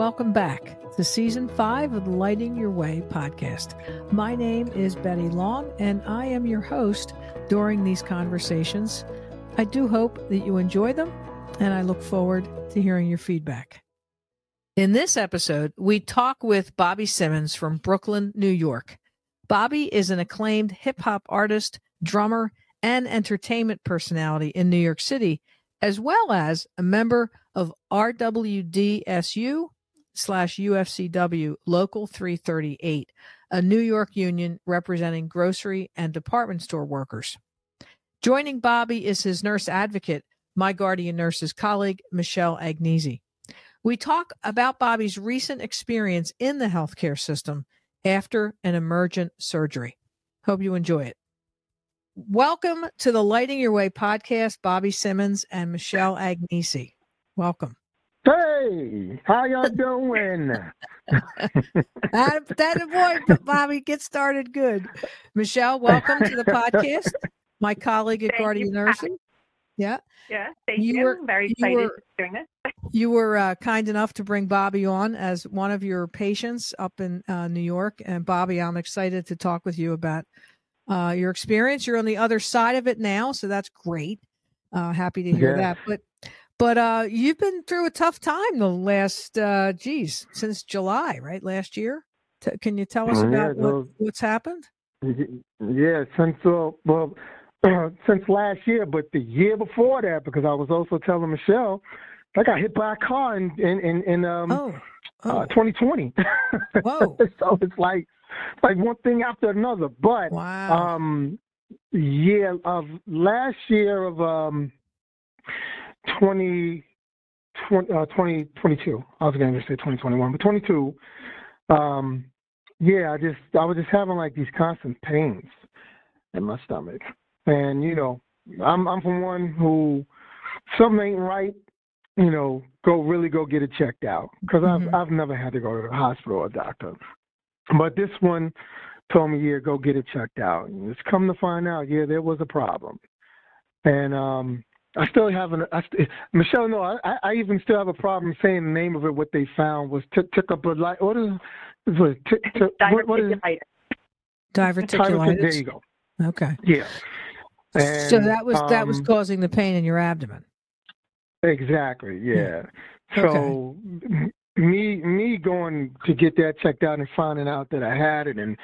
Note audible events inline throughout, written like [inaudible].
welcome back to season five of the Lighting Your Way podcast. My name is Betty Long, and I am your host during these conversations. I do hope that you enjoy them, and I look forward to hearing your feedback. In this episode, we talk with Bobby Simmons from Brooklyn, New York. Bobby is an acclaimed hip hop artist, drummer, and entertainment personality in New York City, as well as a member of RWDSU slash UFCW Local 338, a New York union representing grocery and department store workers. Joining Bobby is his nurse advocate, my guardian nurse's colleague, Michelle Agnese. We talk about Bobby's recent experience in the healthcare system after an emergent surgery. Hope you enjoy it. Welcome to the Lighting Your Way podcast, Bobby Simmons and Michelle Agnese. Welcome. Hey, how y'all doing? [laughs] that, that boy, Bobby, get started good. Michelle, welcome to the podcast. My colleague at Thank Guardian you. Nursing. Yeah. Yeah, thank You you. were- I'm very you excited were- to be doing this. [laughs] You were uh, kind enough to bring Bobby on as one of your patients up in uh, New York. And Bobby, I'm excited to talk with you about uh, your experience. You're on the other side of it now, so that's great. Uh, happy to hear Yeah. that. But but uh, you've been through a tough time the last, uh, geez, since July, right? Last year. T- can you tell us Yeah, about what, those- what's happened? Yeah, since uh, well, [clears throat] since last year, but the year before that, because I was also telling Michelle, I got hit by a car in in in, in um Oh, oh, uh, 2020. Whoa. [laughs] so it's like like one thing after another. But wow. um, yeah, of last year of um 20, 20 uh, 2022. I was going to say 2021, but 22. Um, yeah, I just I was just having like these constant pains in my stomach, and you know, I'm I'm from one who something ain't right. You know, go really go get it checked out because Mhm. I've I've never had to go to the hospital or doctor, but this one told me, yeah, go get it checked out. And it's come to find out, yeah, there was a problem, and um. I still haven't. I st- Michelle, no, I, I even still have a problem saying the name of it. What they found was t- took up a light. What is, what, t- t- what, what is Diverticulitis. Diverticulitis. There you go. Okay. Yeah. so that was that was um, causing the pain in your abdomen. exactly. Yeah. Okay. So m- me me going to get that checked out and finding out that I had it and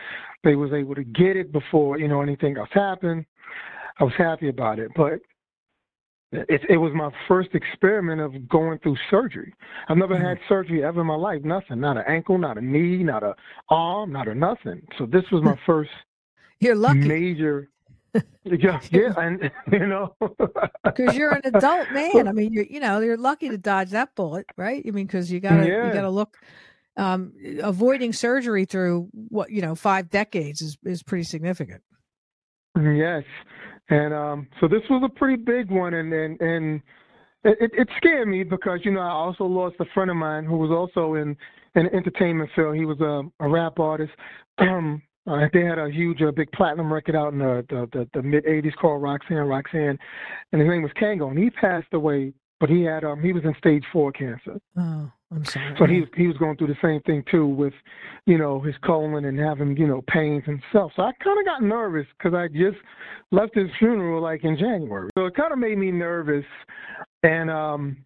they was able to get it before you know anything else happened. I was happy about it, but it it was my first experiment of going through surgery. I've never had surgery ever in my life. Nothing. Not an ankle, not a knee, not a arm, not a nothing. So this was my [laughs] first You're lucky major. [laughs] Yeah, yeah, and [laughs] you know, because you're an adult man. I mean, you're you know you're lucky to dodge that bullet, right? I mean, because you gotta you gotta look. Um, avoiding surgery through what you know five decades is is pretty significant. Yes, and um, so this was a pretty big one, and and and it, it, scared me because you know I also lost a friend of mine who was also in in entertainment field. He was a, a rap artist. [clears throat] Um, uh, they had a huge, uh, big platinum record out in the the, the, the mid '80s called Roxanne, Roxanne, and his name was Kangol, and he passed away. But he had um he was in stage four cancer. Oh, I'm sorry. So he he was going through the same thing too with, you know, his colon and having you know pains himself. So I kind of got nervous because I just left his funeral like in January. So it kind of made me nervous, and um,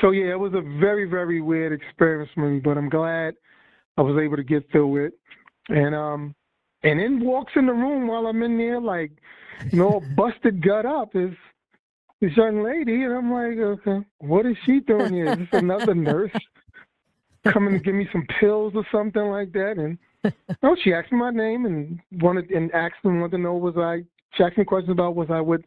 so yeah, it was a very very weird experience for me. But I'm glad I was able to get through it, and um, and then walks in the room while I'm in there like, you know, [laughs] busted gut up is this young lady, and I'm like, okay, what is she doing here? Is this another nurse coming to give me some pills or something like that? And [laughs] no, she asked me my name and wanted and asked me wanted to know was I. She asked me questions about was I with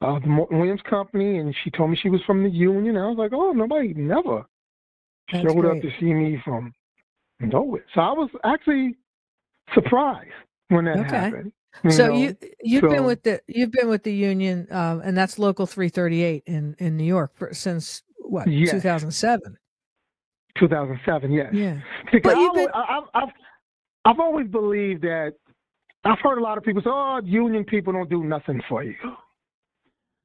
uh, the Morton Williams Company, and she told me she was from the union. I was like, oh, nobody never That's showed great. up to see me from nowhere. So I was actually surprised when that Okay. happened. so know? you you've been with the you've been with the union, um, and that's local 338 in in New York for, since what Yes. 2007. 2007, yes. Yeah. Because But you've I I, I've, I've, always believed that. I've heard a lot of people say, "Oh, union people don't do nothing for you."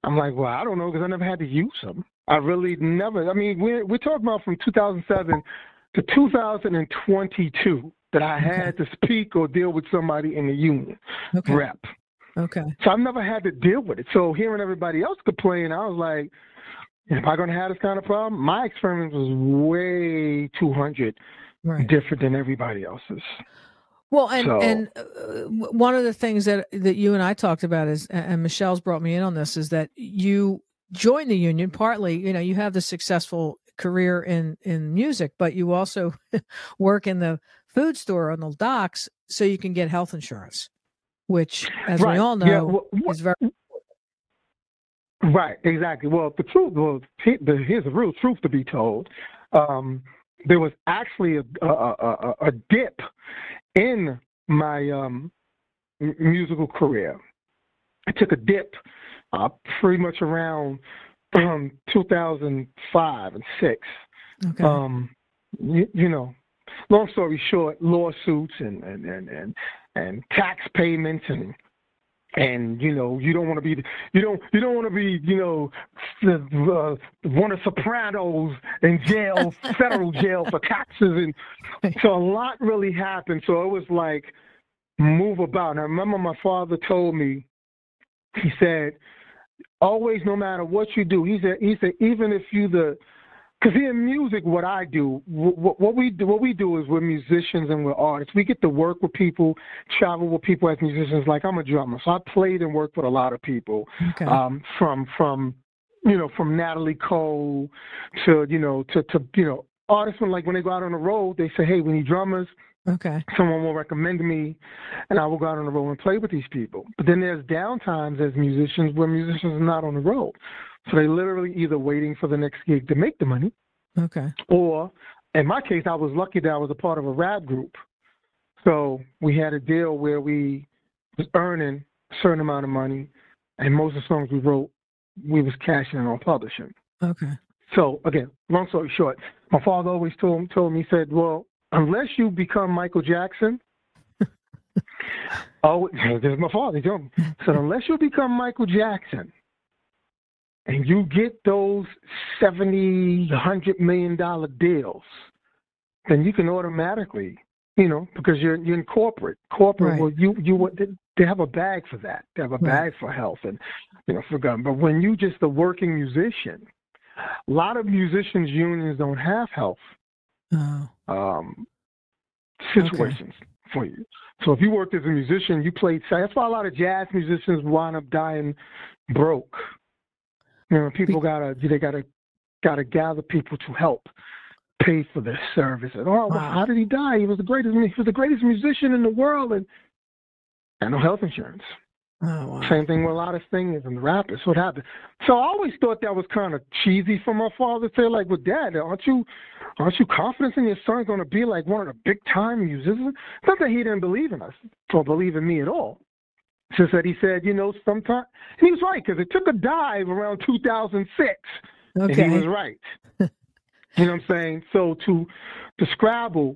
I'm like, well, I don't know because I never had to use them. I really never. I mean, we're we're talking about from 2007 to 2022 that I had to speak or deal with somebody in the union Okay. rep. Okay. So I've never had to deal with it. So hearing everybody else complain, I was like, am I going to have this kind of problem? My experience was way 200 Right. different than everybody else's. Well, and So- and uh, one of the things that that you and I talked about is, and Michelle's brought me in on this, is that you join the union partly. You know, you have the successful career in in music, but you also [laughs] work in the food store on the docks, so you can get health insurance, which, as right. we all know, Yeah, well, is very Right, exactly. Well, the truth, well, the, here's the real truth to be told. Um, there was actually a, a, a, a dip in my um, musical career. I took a dip uh, pretty much around um, 2005 and six. okay. Um, you, you know, long story short, lawsuits and and and and, and tax payments and and you know you don't want to be you don't you don't want to be you know uh, one of Sopranos in jail, [laughs] federal jail for taxes, and so a lot really happened. So it was like move about. And I remember my father told me, he said, always, no matter what you do, he said, he said, even if you the because in music, what I do, what, what we do, what we do is we're musicians and we're artists. We get to work with people, travel with people as musicians. Like I'm a drummer, so I played and worked with a lot of people, okay. um, from from you know from Natalie Cole to you know to to you know artists when like when they go out on the road, they say, hey, we need drummers. okay. Someone will recommend me, and I will go out on the road and play with these people. But then there's downtimes as musicians where musicians are not on the road. So they literally either waiting for the next gig to make the money, Okay. or in my case, I was lucky that I was a part of a rap group. So we had a deal where we was earning a certain amount of money, and most of the songs we wrote, we was cashing in on publishing. Okay. So again, long story short, my father always told told me, he said, "Well, unless you become Michael Jackson." [laughs] oh, [laughs] this is my father. He told me. He said, unless you become Michael Jackson, and you get those seventy, hundred million dollar deals, then you can automatically, you know, because you're you're in corporate. Corporate, Right. well, you you would- they- have a bag for that. They have a Right. bag for health and you know for gun. But when you just a working musician, a lot of musicians unions don't have health Oh. um, situations for you. So if you worked as a musician, you played. That's why a lot of jazz musicians wind up dying broke. You know, people gotta they gotta gotta gather people to help pay for their service. And oh, Wow. how did he die? He was the greatest. He was the greatest musician in the world, and and no health insurance. Oh. Wow. Same thing with a lot of singers and rappers. What happened? So I always thought that was kind of cheesy for my father to say, like, "Well, Dad, aren't you, aren't you confident in your son's going to be like one of the big time musicians?" Not that he didn't believe in us or believe in me at all. Just that he said, you know, sometimes, and he was right because it took a dive around 2006, and he was right. [laughs] you know what I'm saying? So to to Scrabble,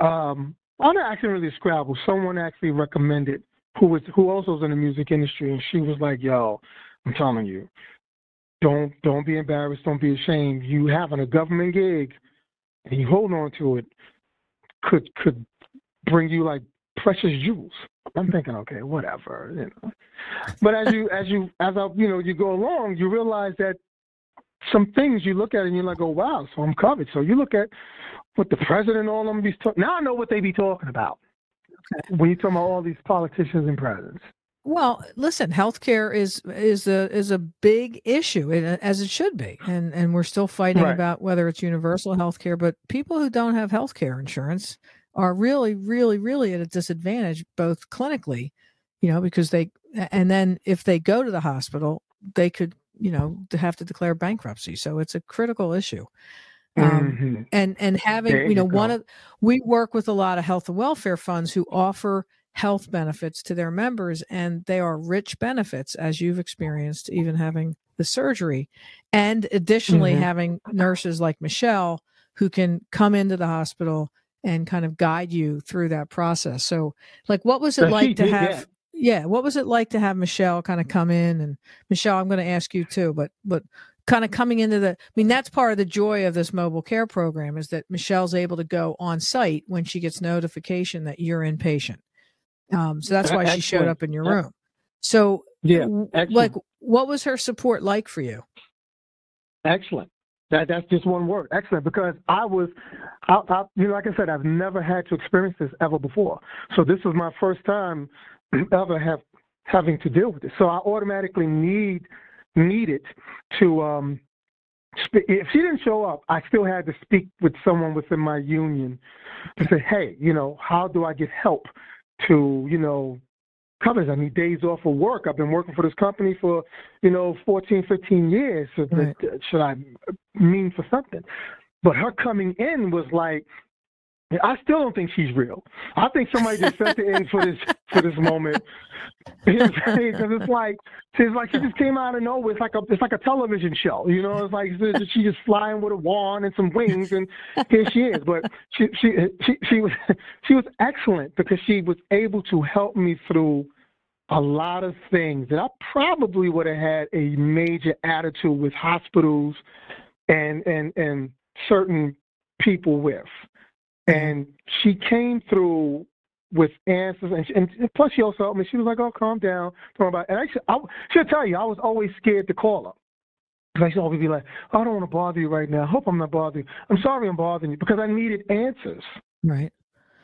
um, I'm not actually really Scrabble. Someone actually recommended who was who also was in the music industry, and she was like, "Yo, I'm telling you, don't don't be embarrassed, don't be ashamed. You having a government gig, and you hold on to it, could could bring you like precious jewels." I'm thinking, okay, whatever, you know. But as you as you as I you know you go along, you realize that some things you look at and you're like, oh wow, so I'm covered. So you look at what the president and all of them be talking. Now I know what they be talking about when you talk about all these politicians and presidents. Well, listen, healthcare is is a is a big issue, uh, as it should be, and and we're still fighting Right. about whether it's universal healthcare. But people who don't have healthcare insurance are really, really, really at a disadvantage, both clinically, you know, because they and then if they go to the hospital, they could, you know, have to declare bankruptcy. So it's a critical issue. Um, Mhm. and and having There you know you one of we work with a lot of health and welfare funds who offer health benefits to their members and they are rich benefits as you've experienced even having the surgery and additionally Mhm. having nurses like Michelle who can come into the hospital and kind of guide you through that process so like what was it like to have that. yeah what was it like to have Michelle kind of come in and Michelle I'm going to ask you too but but kind of coming into the, I mean, that's part of the joy of this mobile care program is that Michelle's able to go on site when she gets notification that you're inpatient. Um, so that's why she showed up in your room. So, yeah, excellent. like, what was her support like for you? Excellent. That that's just one word, excellent. Because I was, I, I, you know, like I said, I've never had to experience this ever before. So this was my first time [clears throat] ever have having to deal with it. So I automatically need needed to. Um, if she didn't show up, I still had to speak with someone within my union to say, hey, you know, how do I get help to, you know, covers. I need days off of work. I've been working for this company for, you know, 14, 15 years. Right. should I mean for something? But her coming in was like, I still don't think she's real. I think somebody just sent her in for this for this moment. [laughs] Because it's like it's like she just came out of nowhere. It's like a it's like a television show, you know. It's like she's just flying with a wand and some wings, and here she is. But she she she she was [laughs] she was excellent because she was able to help me through a lot of things that I probably would have had a major attitude with hospitals and and and certain people with. Mm-hmm. And she came through with answers, and, she, and plus she also helped me. She was like, "Oh, calm down, don't worry about." It. And actually, I should tell you, I was always scared to call her. Because I used to always be like, oh, I don't want to bother you right now. I hope I'm not bothering you. I'm sorry I'm bothering you because I needed answers. Right.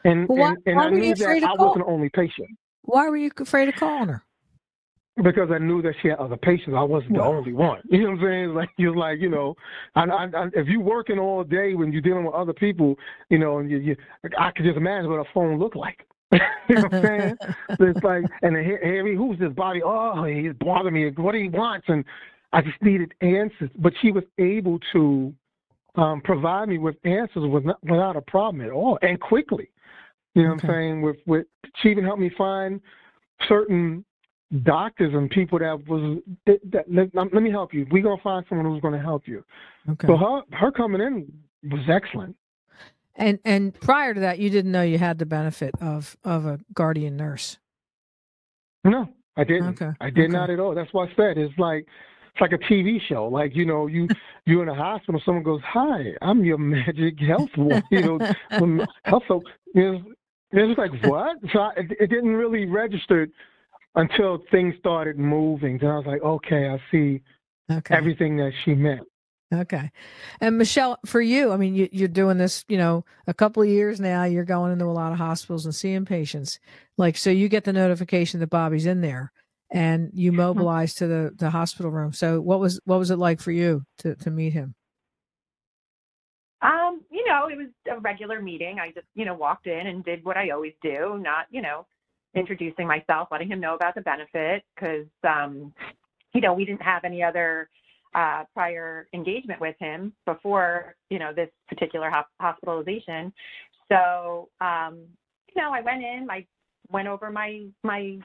And well, and, and I knew that I wasn't the only patient. Why were you afraid of calling her? Because I knew that she had other patients. I wasn't the only one. You know what I'm saying? [laughs] Like you're like, you know, I, I, I, if you're working all day when you're dealing with other people, you know, and you, you I could just imagine what a phone looked like. [laughs] you know what I'm saying? [laughs] it's like, and then Harry, who's this body? Oh, he's bothering me. What do he wants? And I just needed answers. But she was able to um, provide me with answers without, without a problem at all, and quickly. You know okay. what I'm saying? With with she even helped me find certain doctors and people that was that, that let, let, me help you. We're gonna find someone who's gonna help you. Okay. So her her coming in was excellent. And and prior to that, you didn't know you had the benefit of of a guardian nurse. No, I didn't. Okay. I did okay. not at all. That's what I said. It's like it's like a TV show. Like you know, you [laughs] you're in a hospital. Someone goes, "Hi, I'm your magic health one." You know, [laughs] health. So you know, it was like, what? So I, it, it didn't really register until things started moving. Then I was like, okay, I see okay. everything that she meant. Okay. And Michelle, for you, I mean, you, are doing this, you know, a couple of years now. You're going into a lot of hospitals and seeing patients. Like, so you get the notification that Bobby's in there, and you mm-hmm. mobilize to the the hospital room. So, what was what was it like for you to to meet him? Um, you know, it was a regular meeting. I just, you know, walked in and did what I always do, not, you know, introducing myself, letting him know about the benefit because, um, you know, we didn't have any other uh, prior engagement with him before, you know, this particular ho- hospitalization. So, um, you know, I went in, I went over my my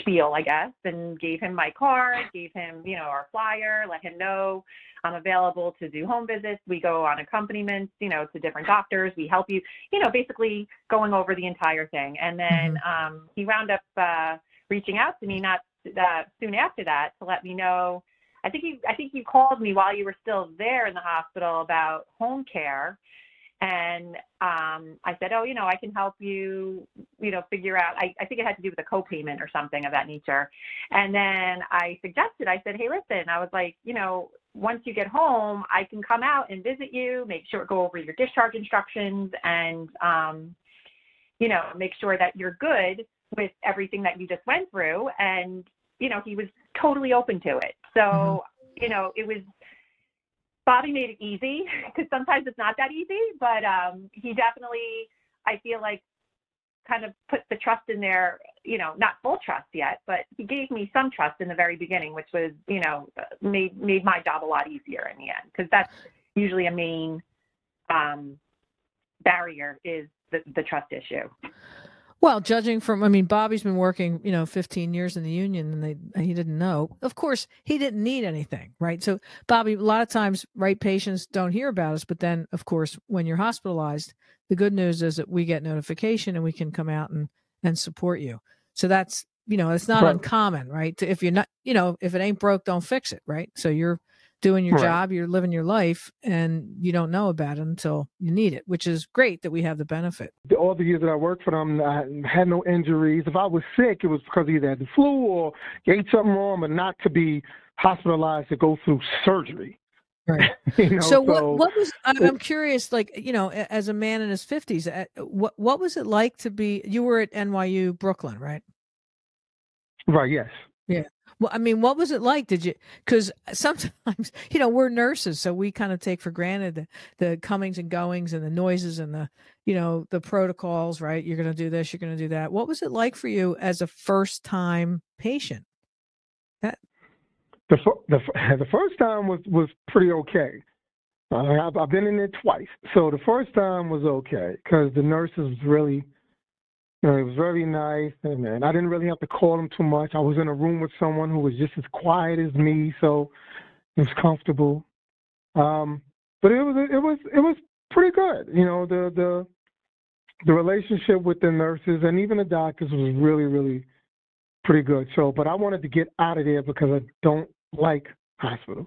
spiel, I guess, and gave him my card, gave him, you know, our flyer, let him know I'm available to do home visits. We go on accompaniments, you know, to different doctors. We help you, you know, basically going over the entire thing. And then mm-hmm. um, he wound up uh, reaching out to me not uh, soon after that to let me know. I think you, I think you called me while you were still there in the hospital about home care and um, I said, oh, you know, I can help you, you know, figure out. I, I think it had to do with a co-payment or something of that nature. And then I suggested, I said, hey, listen, I was like, you know, once you get home, I can come out and visit you, make sure go over your discharge instructions, and um, you know, make sure that you're good with everything that you just went through. And you know, he was totally open to it. So, mm-hmm. you know, it was Bobby made it easy [laughs] because sometimes it's not that easy, but um, he definitely, I feel like, kind of put the trust in there, you know, not full trust yet, but he gave me some trust in the very beginning, which was, you know, made made my job a lot easier in the end because that's usually a main um, barrier is the, the trust issue. Well, judging from, I mean, Bobby's been working, you know, 15 years in the union and they, he didn't know. Of course, he didn't need anything, right? So, Bobby, a lot of times, right, patients don't hear about us. But then, of course, when you're hospitalized, the good news is that we get notification and we can come out and, and support you. So that's, you know, it's not right. uncommon, right? If you're not, you know, if it ain't broke, don't fix it, right? So you're doing your Right. job, you're living your life, and you don't know about it until you need it, which is great that we have the benefit. all the years that I worked for them, I had no injuries. If I was sick, it was because either I had the flu or ate something wrong, but not to be hospitalized to go through surgery. Right. [laughs] you know, so what what was I'm curious like you know as a man in his 50s uh, what what was it like to be you were at NYU Brooklyn right Right. Yes. Well I mean what was it like? Did you cuz sometimes [laughs] you know we're nurses so we kind of take for granted the, the comings and goings and the noises and the you know the protocols right? You're going to do this you're going to do that. What was it like for you as a first time patient? That The the [laughs] the first time was was pretty okay. I've, I've been in there twice, so the first time was okay because the nurses really, you know, it was very nice, and, and I didn't really have to call them too much. I was in a room with someone who was just as quiet as me, so it was comfortable. Um, but it was it was it was pretty good. You know, the the the relationship with the nurses and even the doctors was really really pretty good. So, but I wanted to get out of there because I don't like hospitals.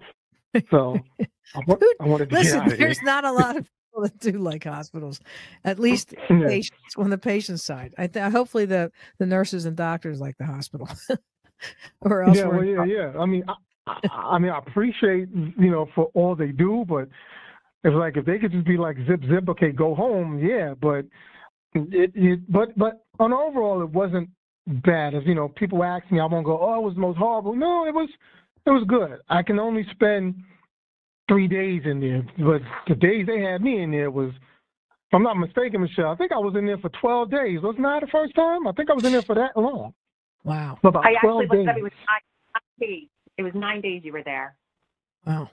So I, [laughs] wa- I wanted to get listen out of there. there's not a lot of people that do like hospitals at least [laughs] patients on the patient side. I th- hopefully the the nurses and doctors like the hospital, [laughs] or else Yeah, well, yeah, yeah. I mean, I, I, I mean, I appreciate you know for all they do, but it's like if they could just be like zip zip, okay, go home, yeah. But it, it but but on overall, it wasn't bad. As you know, people ask me, I won't go, oh, it was the most horrible. No, it was it was good. I can only spend three days in there, but the days they had me in there was. If I'm not mistaken, Michelle, I think I was in there for 12 days. Wasn't I the first time? I think I was in there for that long. Wow, For about I 12 actually looked days. up. It was nine, nine days. It was nine days you were there. wow,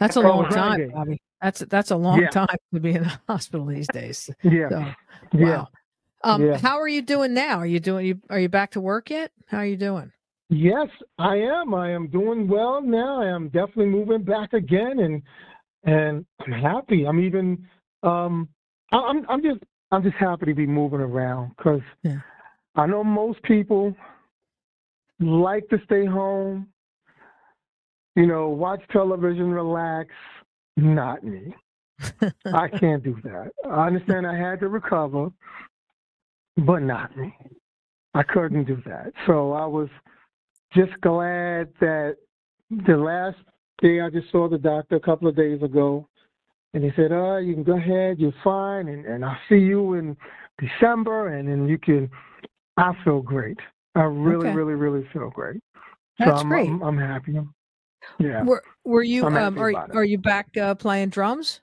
that's a long time, days. Bobby. That's that's a long Yeah. time to be in a [laughs] hospital these days. Yeah. So, Yeah. wow. Um, Yeah. how are you doing now? Are you doing? You are you back to work yet? How are you doing? Yes, I am. I am doing well now. I am definitely moving back again, and and I'm happy. I'm even. Um, I- I'm I'm just I'm just happy to be moving around because Yeah. I know most people like to stay home. You know, watch television, relax. Not me. [laughs] I can't do that. I understand I had to recover, but not me. I couldn't do that. So I was just glad that the last day I just saw the doctor a couple of days ago, and he said, "Oh, you can go ahead. You're fine, and, and I'll see you in December, and then you can." I feel great. I really, Okay. really, really feel great. That's so I'm, great. I'm, I'm happy. Yeah. Were Were you um are are you back uh, playing drums?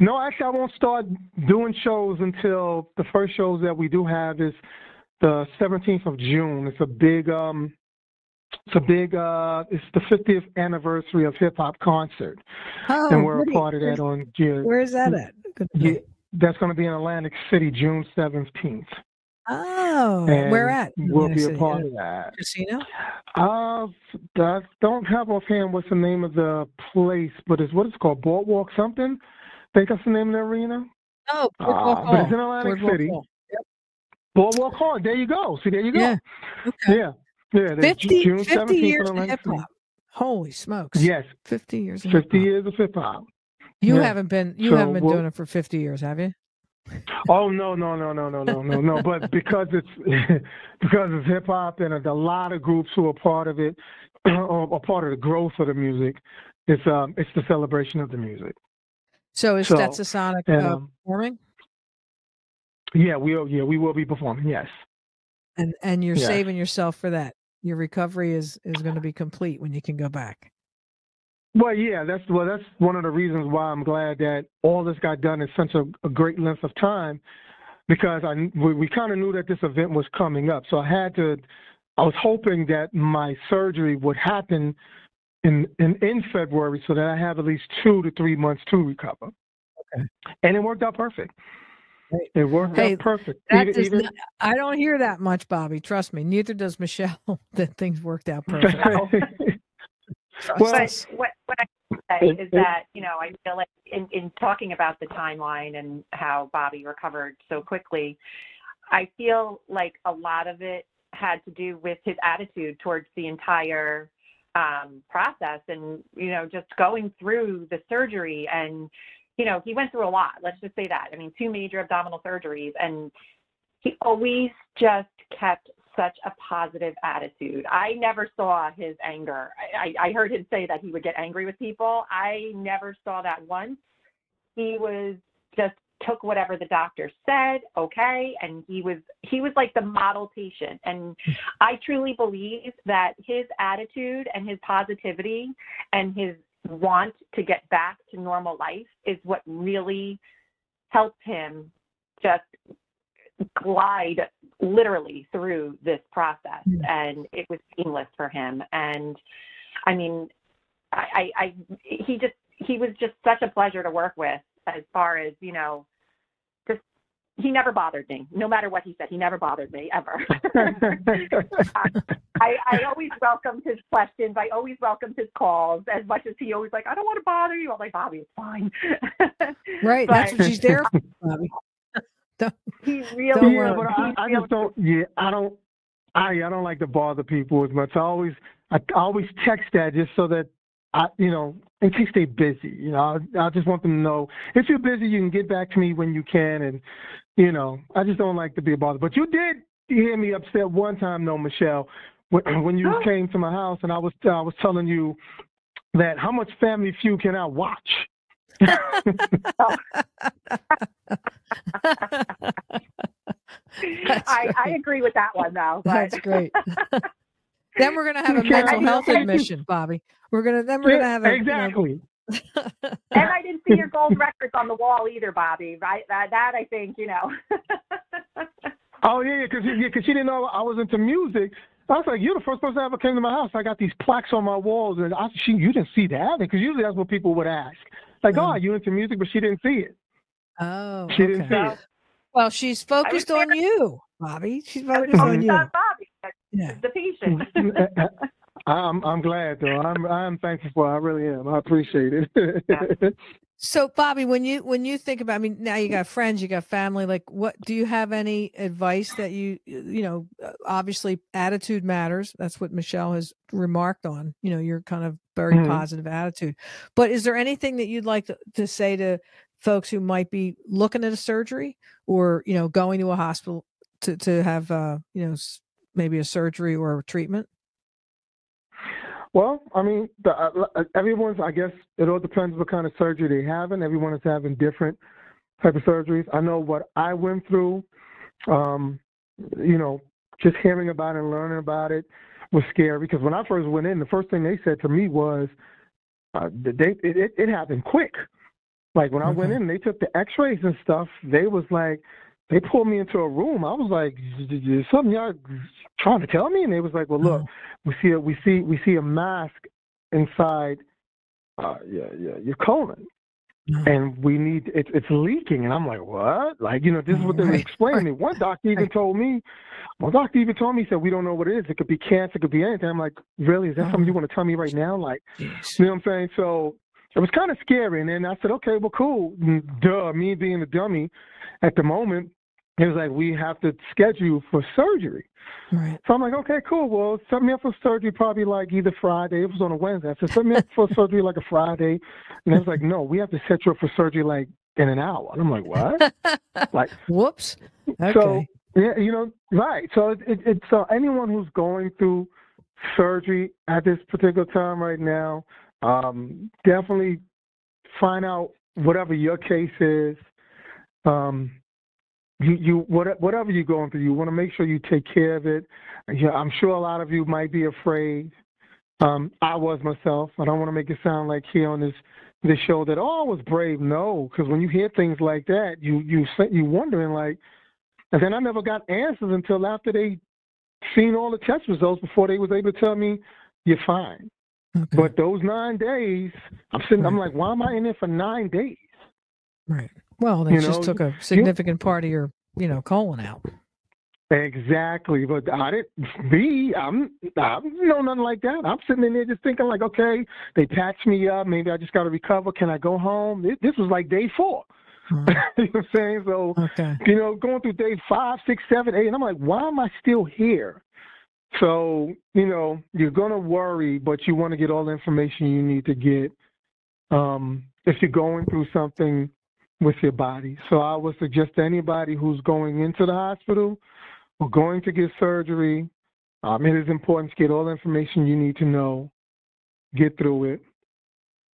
No, actually, I won't start doing shows until the first shows that we do have is the 17th of June. It's a big, um, it's a big, uh, it's the 50th anniversary of hip hop concert, Oh, and we're a part of that on. June. Where is that at? Yeah, that's going to be in Atlantic City, June 17th. Oh, And where at? We'll be a part of that. Casino. Uh, I don't have offhand what's the name of the place, but it's what it's called, Boardwalk something. think that's the name of the arena. Oh, Uh, Boardwalk but it's in Atlantic Boardwalk City. Hall. Boardwalk Hall. There you go. See, there you go. Yeah. Okay. Yeah. Yeah. 50, June 50 years of hip hop. Holy smokes. Yes, 50 years of 50 hip-hop. years of hip hop. You Yeah. haven't been you So haven't been we'll- doing it for 50 years, have you? [laughs] Oh no, no, no, no, no, no, no, no. But because it's [laughs] because it's hip hop and a lot of groups who are part of it, [clears throat] or are part of the growth of the music, it's um it's the celebration of the music. So is So, Stetsasonic uh, um, performing? Yeah, we'll yeah we will be performing. Yes. And and you're yes. saving yourself for that. Your recovery is is going to be complete when you can go back. Well, yeah, that's well, that's one of the reasons why I'm glad that all this got done in such a, a great length of time, because I we, we kind of knew that this event was coming up, so I had to. I was hoping that my surgery would happen in in in February, so that I have at least two to three months to recover. Okay. And it worked out perfect. Great. It worked Hey, out perfect. That Even- does even- not, I don't hear that much, Bobby. Trust me. Neither does Michelle. [laughs] that things worked out [laughs] perfect. Well. But what what I can say It- is it- that you know I feel like in in talking about the timeline and how Bobby recovered so quickly, I feel like a lot of it had to do with his attitude towards the entire um, process and, you know, just going through the surgery and, you know, he went through a lot. Let's just say that. I mean, two major abdominal surgeries and he always just kept such a positive attitude. I never saw his anger. I, I heard him say that he would get angry with people. I never saw that once. He was just took whatever the doctor said, okay, and he was he was like the model patient. And I truly believe that his attitude and his positivity and his want to get back to normal life is what really helped him just glide literally through this process mm-hmm. and it was seamless for him and i mean I, I i he just he was just such a pleasure to work with as far as you know he never bothered me no matter what he said he never bothered me ever [laughs] I, I always welcomed his questions i always welcomed his calls as much as he always like i don't want to bother you i'm like bobby it's fine [laughs] right but, that's what she's there for bobby [laughs] he really yeah, but I, I just don't. Yeah, I don't. I I don't like to bother people as much. I always I always text that just so that I you know in case they're busy. You know, I, I just want them to know if you're busy, you can get back to me when you can, and you know, I just don't like to be a bother. But you did hear me upset one time, though, Michelle, when, [clears throat] when you oh. came to my house and I was I was telling you that how much Family Feud can I watch? [laughs] I, I agree with that one though. But. That's great. [laughs] then we're gonna have a [laughs] mental health admission, Bobby. We're gonna then we're gonna have a, exactly. You know, and I didn't see your gold [laughs] records on the wall either, Bobby. Right? That that I think you know. [laughs] oh yeah, because yeah, cause she didn't know I was into music. I was like, "You're the first person that ever came to my house. I got these plaques on my walls, and I, she, you didn't see that because usually that's what people would ask. Like, oh, are you into music? But she didn't see it. Oh, she okay. didn't see it. Well, she's focused on you, Bobby. She's focused on you. On Bobby, yeah. the patient. Mm, mm, uh, uh, I'm I'm glad though. I'm I'm thankful for. It. I really am. I appreciate it. [laughs] so, Bobby, when you when you think about, I mean, now you got friends, you got family. Like, what do you have any advice that you you know? Obviously, attitude matters. That's what Michelle has remarked on. You know, your kind of very mm-hmm. positive attitude. But is there anything that you'd like to, to say to folks who might be looking at a surgery or you know going to a hospital to to have uh, you know maybe a surgery or a treatment? Well, I mean, the, uh, uh, everyone's. I guess it all depends what kind of surgery they're having. Everyone is having different type of surgeries. I know what I went through. Um, you know, just hearing about it and learning about it was scary because when I first went in, the first thing they said to me was, uh, they it, it, it happened quick. Like when I went in, they took the X-rays and stuff. They was like, they pulled me into a room. I was like, "Is something y'all trying to tell me?" And they was like, "Well, look, mm-hmm. we see a we see we see a mask inside uh, your, your, your colon, mm-hmm. and we need it, it's leaking." And I'm like, "What?" Like, you know, this is what they mm-hmm. were [laughs] explaining me. One doctor even told me, one doctor even told me, he said, "We don't know what it is. It could be cancer. It could be anything." I'm like, "Really? Is that something you oh. want to tell me right now?" Like, you know what I'm saying? So it was kind of scary. And then I said, okay, well, cool. Duh, me being a dummy at the moment, it was like, we have to schedule for surgery. Right. So I'm like, okay, cool. Well, set me up for surgery probably like either Friday. It was on a Wednesday. I said, set me up for surgery like a Friday. And it was like, no, we have to set you up for surgery like in an hour. And I'm like, what? [laughs] like, whoops. Okay. So, yeah, you know, right. So it, it, it, so anyone who's going through surgery at this particular time right now, um, definitely find out whatever your case is. Um, you, you whatever you're going through, you want to make sure you take care of it. Yeah, I'm sure a lot of you might be afraid. Um, I was myself. I don't want to make it sound like here on this this show that oh I was brave. No, because when you hear things like that, you you you wondering like, and then I never got answers until after they seen all the test results before they was able to tell me you're fine. Okay. But those nine days, I'm sitting. Right. I'm like, why am I in there for nine days? Right. Well, they you just know, took a significant you, part of your, you know, colon out. Exactly, but I didn't. [laughs] Me, I'm. I know nothing like that. I'm sitting in there just thinking, like, okay, they patched me up. Maybe I just got to recover. Can I go home? This was like day four. [laughs] you know what I'm saying? So, okay. you know, going through day five, six, seven, eight, and I'm like, why am I still here? So, you know, you're going to worry, but you want to get all the information you need to get um, if you're going through something with your body. So I would suggest to anybody who's going into the hospital or going to get surgery, um, it is important to get all the information you need to know, get through it.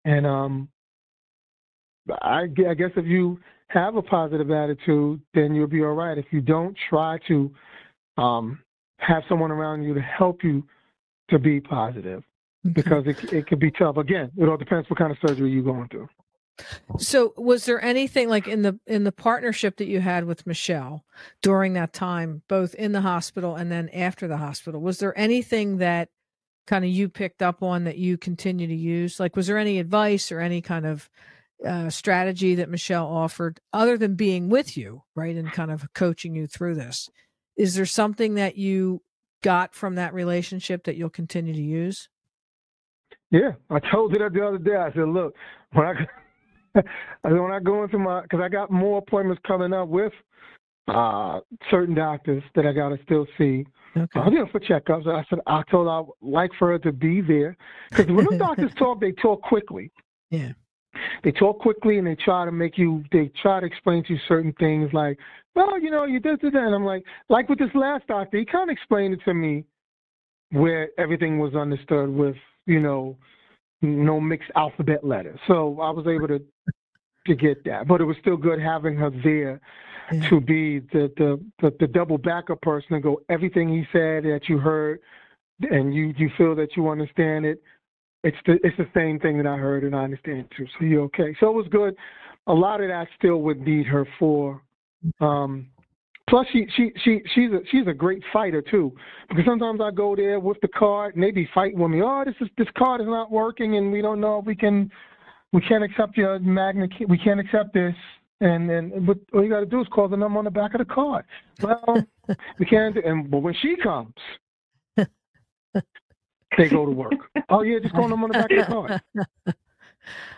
And um, I, I guess if you have a positive attitude, then you'll be all right. If you don't, try to um, have someone around you to help you to be positive because it it could be tough. Again, it all depends what kind of surgery you're going through. So, was there anything like in the in the partnership that you had with Michelle during that time, both in the hospital and then after the hospital? Was there anything that kind of you picked up on that you continue to use? Like, was there any advice or any kind of uh, strategy that Michelle offered, other than being with you, right, and kind of coaching you through this? Is there something that you got from that relationship that you'll continue to use? Yeah, I told you that the other day. I said, look, when I [laughs] [laughs] when I go into my because I got more appointments coming up with uh certain doctors that I got to still see. Okay. I'm there for checkups. I said I told her I'd like for her to be there because when the [laughs] doctors talk, they talk quickly. Yeah they talk quickly and they try to make you they try to explain to you certain things like well you know you did this and i'm like like with this last doctor he kind of explained it to me where everything was understood with you know no mixed alphabet letters so i was able to to get that but it was still good having her there yeah. to be the, the the the double backup person and go everything he said that you heard and you you feel that you understand it it's the it's the same thing that I heard and I understand too. So you're okay. So it was good. A lot of that still would need her for. Um, plus, she she she she's a she's a great fighter too. Because sometimes I go there with the card and they be fighting with me. Oh, this is this card is not working and we don't know if we can we can't accept your magnet. We can't accept this. And then, but all you got to do is call the number on the back of the card. Well, [laughs] we can't. And but when she comes, they go to work. oh yeah, just call them on the back of the card. [laughs]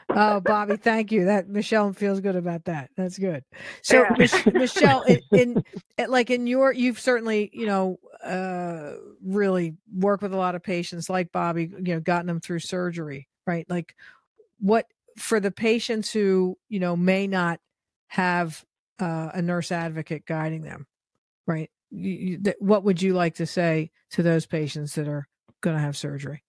oh, Bobby, thank you. That Michelle feels good about that. That's good. So, yeah. Mich- [laughs] Michelle, in, in, like in your, you've certainly, you know, uh, really worked with a lot of patients like Bobby. You know, gotten them through surgery, right? Like, what for the patients who you know may not have uh, a nurse advocate guiding them, right? You, you, th- what would you like to say to those patients that are going to have surgery?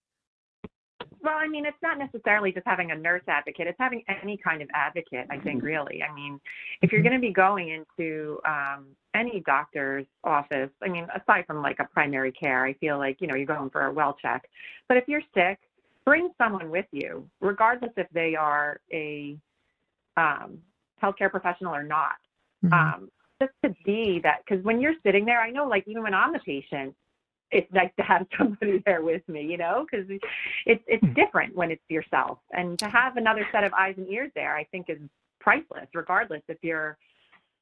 Well, I mean, it's not necessarily just having a nurse advocate. It's having any kind of advocate, I think, really. I mean, if you're mm-hmm. going to be going into um, any doctor's office, I mean, aside from like a primary care, I feel like, you know, you're going for a well check. But if you're sick, bring someone with you, regardless if they are a um, healthcare professional or not. Mm-hmm. Um, just to be that, because when you're sitting there, I know, like, even when I'm the patient, it's nice to have [laughs] somebody there with me, you know, because it's it's hmm. different when it's yourself, and to have another set of eyes and ears there, I think is priceless, regardless if you're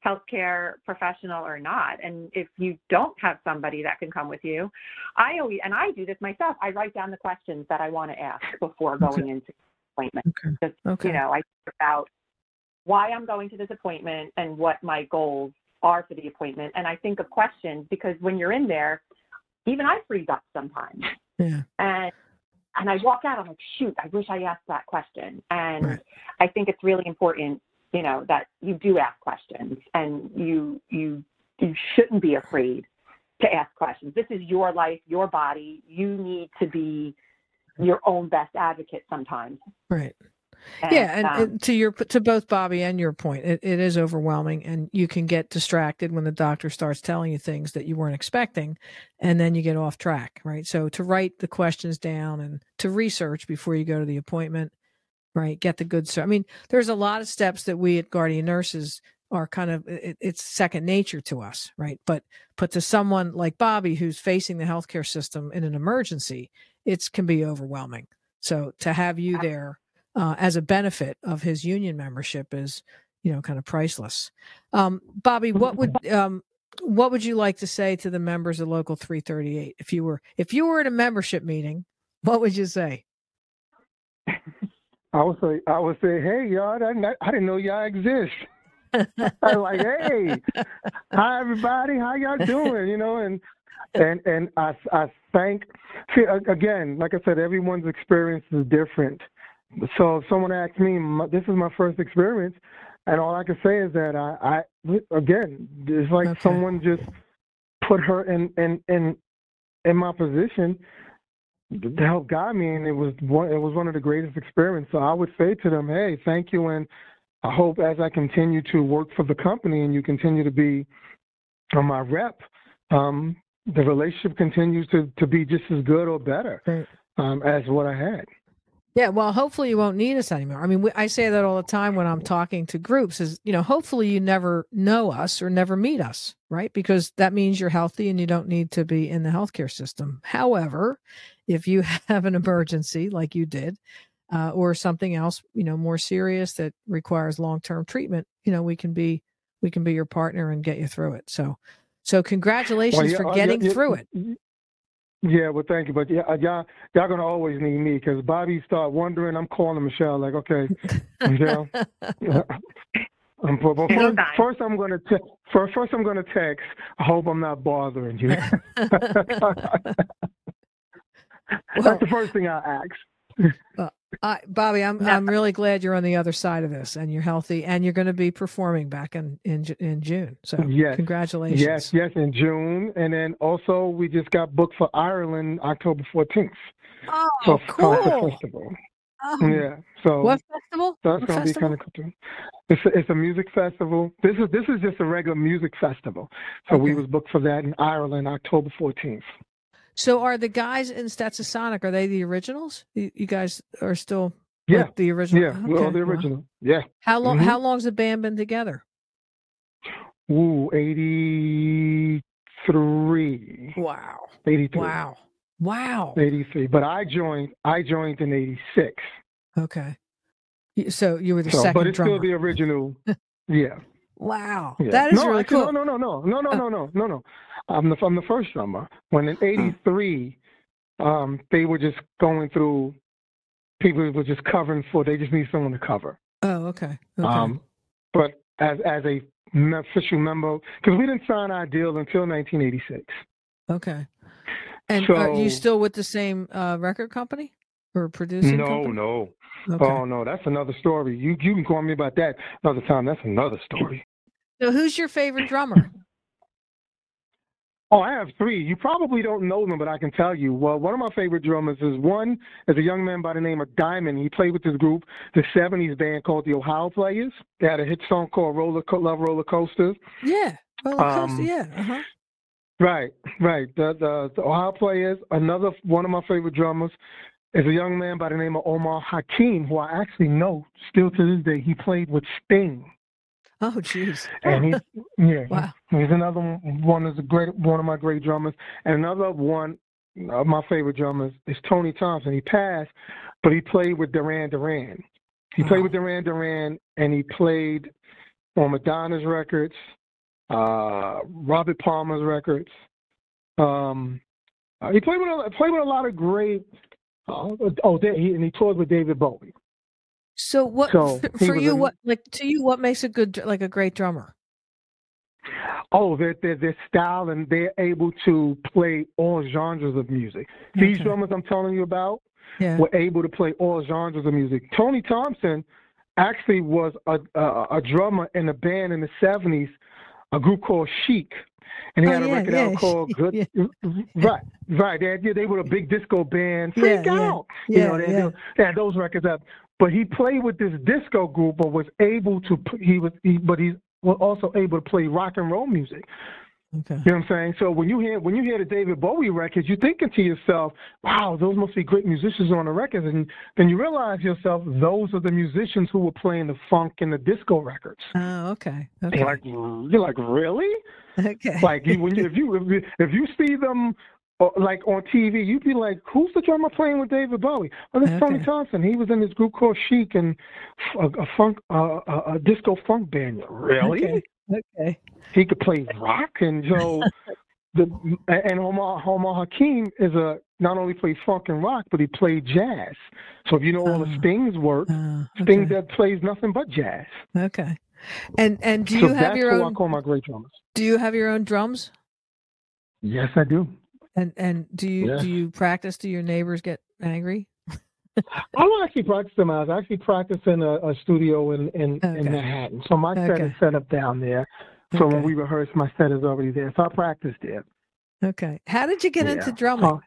healthcare professional or not. And if you don't have somebody that can come with you, I always and I do this myself. I write down the questions that I want to ask before going into appointment. Okay. Just, okay. You know, I think about why I'm going to this appointment and what my goals are for the appointment. And I think of questions because when you're in there, even I freeze up sometimes. Yeah. And and I walk out, I'm like, shoot, I wish I asked that question. And right. I think it's really important, you know, that you do ask questions and you you you shouldn't be afraid to ask questions. This is your life, your body. You need to be your own best advocate sometimes. Right. And, yeah, and, um, and, to your to both Bobby and your point, it, it is overwhelming, and you can get distracted when the doctor starts telling you things that you weren't expecting, and then you get off track, right? So to write the questions down and to research before you go to the appointment, right? Get the good. So, I mean, there's a lot of steps that we at Guardian Nurses are kind of it, it's second nature to us, right? But but to someone like Bobby who's facing the healthcare system in an emergency, it can be overwhelming. So to have you there uh, as a benefit of his union membership is, you know, kind of priceless. Um, Bobby, what would um, what would you like to say to the members of Local 338 if you were if you were at a membership meeting? What would you say? I would say I would say, hey y'all, I, I didn't know y'all exist. [laughs] I am like, hey, hi everybody, how y'all doing? You know, and and and I I thank. See again, like I said, everyone's experience is different. So if someone asked me, this is my first experience, and all I can say is that I, I again, it's like okay. someone just put her in in in in my position to help guide me, and it was one it was one of the greatest experiences. So I would say to them, hey, thank you, and I hope as I continue to work for the company and you continue to be on my rep, um, the relationship continues to to be just as good or better um, as what I had. Yeah, well, hopefully you won't need us anymore. I mean, we, I say that all the time when I'm talking to groups is, you know, hopefully you never know us or never meet us, right? Because that means you're healthy and you don't need to be in the healthcare system. However, if you [laughs] have an emergency like you did, uh, or something else, you know, more serious that requires long-term treatment, you know, we can be we can be your partner and get you through it. So, so congratulations well, yeah, for uh, getting yeah, yeah, through it. Yeah, well, thank you, but yeah, uh, y'all y'all gonna always need me because Bobby start wondering. I'm calling Michelle like, okay, [laughs] Michelle. [laughs] Um, but, but first, first, I'm gonna te- first, first I'm gonna text. I hope I'm not bothering you. well, [laughs] That's the first thing I ask. [laughs] Well, uh, Bobby, I'm yeah. I'm really glad you're on the other side of this and you're healthy and you're going to be performing back in in in June. So yes, congratulations. Yes, yes, in June, and then also we just got booked for Ireland October 14th. Oh, so cool. Festival. Oh. Yeah. So what festival? So That's going to be kind of cool. It's a, it's a music festival. This is this is just a regular music festival. So okay. we was booked for that in Ireland October 14th. So are the guys in Stetsasonic, are they the originals? You, you guys are still yeah. Like the original? Yeah, okay. well, the original. Yeah. How long mm-hmm. how long's the band been together? Ooh, 83. Wow. 83. Wow. Wow. 83. But I joined I joined in 86. Okay. So you were the so, second But it's drummer. still the original. [laughs] yeah. Wow. Yeah. That is no, really actually, cool. No, no, no, no, no, no, no, no, no, no. I'm the I'm the first drummer. When in '83, um, they were just going through. People were just covering for. They just need someone to cover. Oh, okay. okay. Um, but as as a official member, because we didn't sign our deal until 1986. Okay. And so, are you still with the same uh, record company or producing? No, company? no. Okay. Oh no, that's another story. You you can call me about that another time. That's another story. So, who's your favorite drummer? Oh, I have three. You probably don't know them, but I can tell you. Well, one of my favorite drummers is one is a young man by the name of Diamond. He played with this group, the '70s band called the Ohio Players. They had a hit song called "Roller Co- Love Roller Coasters." Yeah, roller coaster. Um, yeah. Uh-huh. Right, right. The, the the Ohio Players. Another one of my favorite drummers is a young man by the name of Omar Hakim, who I actually know still to this day. He played with Sting. Oh, jeez. And he's [laughs] yeah, wow. he's another one is a great one of my great drummers, and another one of my favorite drummers is Tony Thompson. He passed, but he played with Duran Duran. He played with Duran Duran, and he played on Madonna's records, uh, Robert Palmer's records. Um, uh, he played with a, played with a lot of great. Uh, oh, he, and he toured with David Bowie. So what so for, you? In, what like to you? What makes a good like a great drummer? Oh, their their their style and they're able to play all genres of music. Okay. These drummers I'm telling you about yeah. were able to play all genres of music. Tony Thompson actually was a a, a drummer in a band in the '70s, a group called Chic and he oh, had a record yeah. out [laughs] called Good. [laughs] Right, right. They, had, they were a big disco band. Freak out. Yeah, you know, they, yeah. they had those records up. But he played with this disco group, but was able to. He was, he, but he was also able to play rock and roll music. Okay. You know what I'm saying? So when you hear when you hear the David Bowie records, you're thinking to yourself, "Wow, those must be great musicians on the records." And then you realize yourself, those are the musicians who were playing the funk and the disco records. Oh, okay. Okay. You're like, you're like, really? [laughs] Okay. Like when you, if you if you, if you see them or, like on TV, you'd be like, "Who's the drummer playing with David Bowie?" Oh, that's okay. Tony Thompson. He was in this group called Chic and a, a funk, uh, a, a, disco funk band. Really? Okay. okay. He could play rock, and so the and Omar Omar Hakim is a not only played funk and rock, but he played jazz. So if you know all the oh. Sting's work, uh, okay. Sting that plays nothing but jazz. Okay. And and do you so have your own? I call my great drummers. Do you have your own drums? Yes, I do. And and do you Yeah. do you practice? Do your neighbors get angry? I don't actually practice them. I actually practice in a, a studio in, in, Okay. in Manhattan. So my set is set up down there. So when we rehearse, my set is already there. So I practice there. Okay. How did you get into Yeah. drumming? Uh,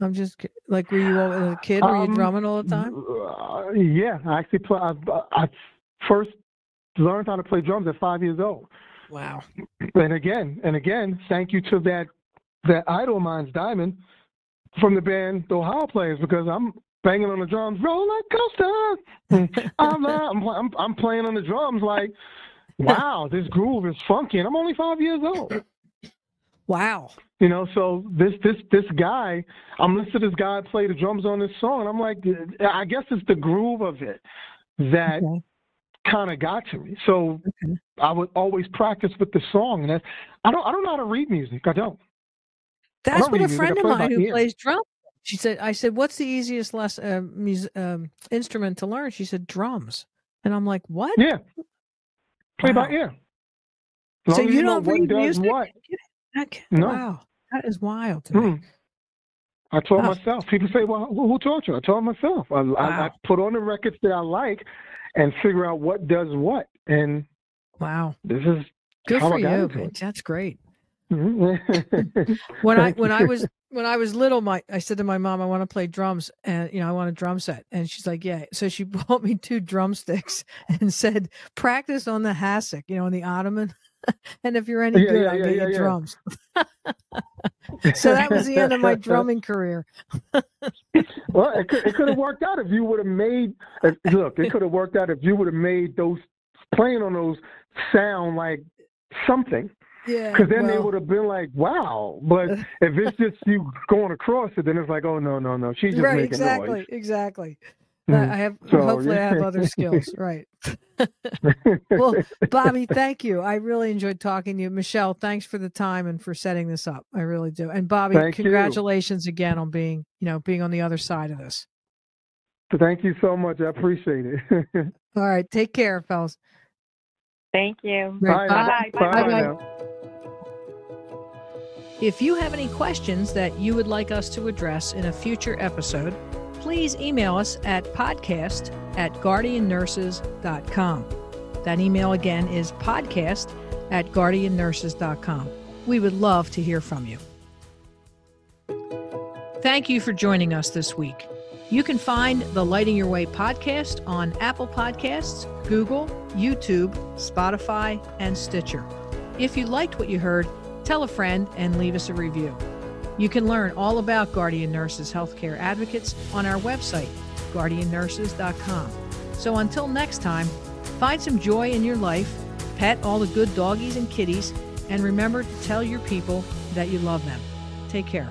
I'm just like, were you a kid? Were you Um, drumming all the time? Uh, yeah, I actually play. I, I first learned how to play drums at five years old. Wow. And again, and again, thank you to that that idol of mine's Diamond from the band The Ohio Players because I'm banging on the drums, roller coaster. [laughs] I'm, not- I'm I'm I'm playing on the drums like, wow, this groove is funky, and I'm only five years old. Wow. You know, so this this this guy, I'm listening to this guy play the drums on this song, and I'm like, I guess it's the groove of it that Okay. kind of got to me. So Okay. I would always practice with the song, and that's, I don't I don't know how to read music. I don't. That's what a read music, I friend of mine who ear. plays drums. She said, "I said, what's the easiest less uh, mus- um, instrument to learn?" She said, "Drums." And I'm like, "What?" Yeah, play by Wow. ear. As So you don't read music? what. That No. Wow, that is wild to me. Mm. I taught myself. People say, "Well, who taught you?" I taught myself. I, I, I put on the records that I like, and figure out what does what. And Wow, this is good for you. That's great. Mhm. [laughs] When I when I was when I was little, my I said to my mom, "I want to play drums, and you know, I want a drum set." And she's like, "Yeah." So she [laughs] bought me two drumsticks and said, "Practice on the hassock, you know, on the ottoman." [laughs] and if you're any Yeah, good, yeah, I'll yeah, get you drums. so that was the end of my drumming career. well, it could, it could have worked out if you would have made. If, look, it could have worked out if you would have made those playing on those sound like something. Yeah, Because then they would have been like, "Wow!" But [laughs] if it's just you going across it, then it's like, "Oh no, no, no!" She's just right, making exactly, noise. exactly. Mhm. I have So, hopefully I have other skills. Right. [laughs] Well, [laughs] Bobby, thank you. I really enjoyed talking to you. Michelle, thanks for the time and for setting this up. I really do. And Bobby, Thank you. congratulations again on being, you know, being on the other side of this. Thank you so much. I appreciate it. All right, take care, fellas. Thank you. Right, Bye. Bye. Bye. Bye. now. If you have any questions that you would like us to address in a future episode, please email us at podcast at guardiannurses.com. That email again is podcast at guardiannurses.com. We would love to hear from you. Thank you for joining us this week. You can find the Lighting Your Way podcast on Apple Podcasts, Google, YouTube, Spotify, and Stitcher. If you liked what you heard, tell a friend and leave us a review. You can learn all about Guardian Nurses Healthcare Advocates on our website, guardiannurses.com. So until next time, find some joy in your life, pet all the good doggies and kitties, and remember to tell your people that you love them. Take care.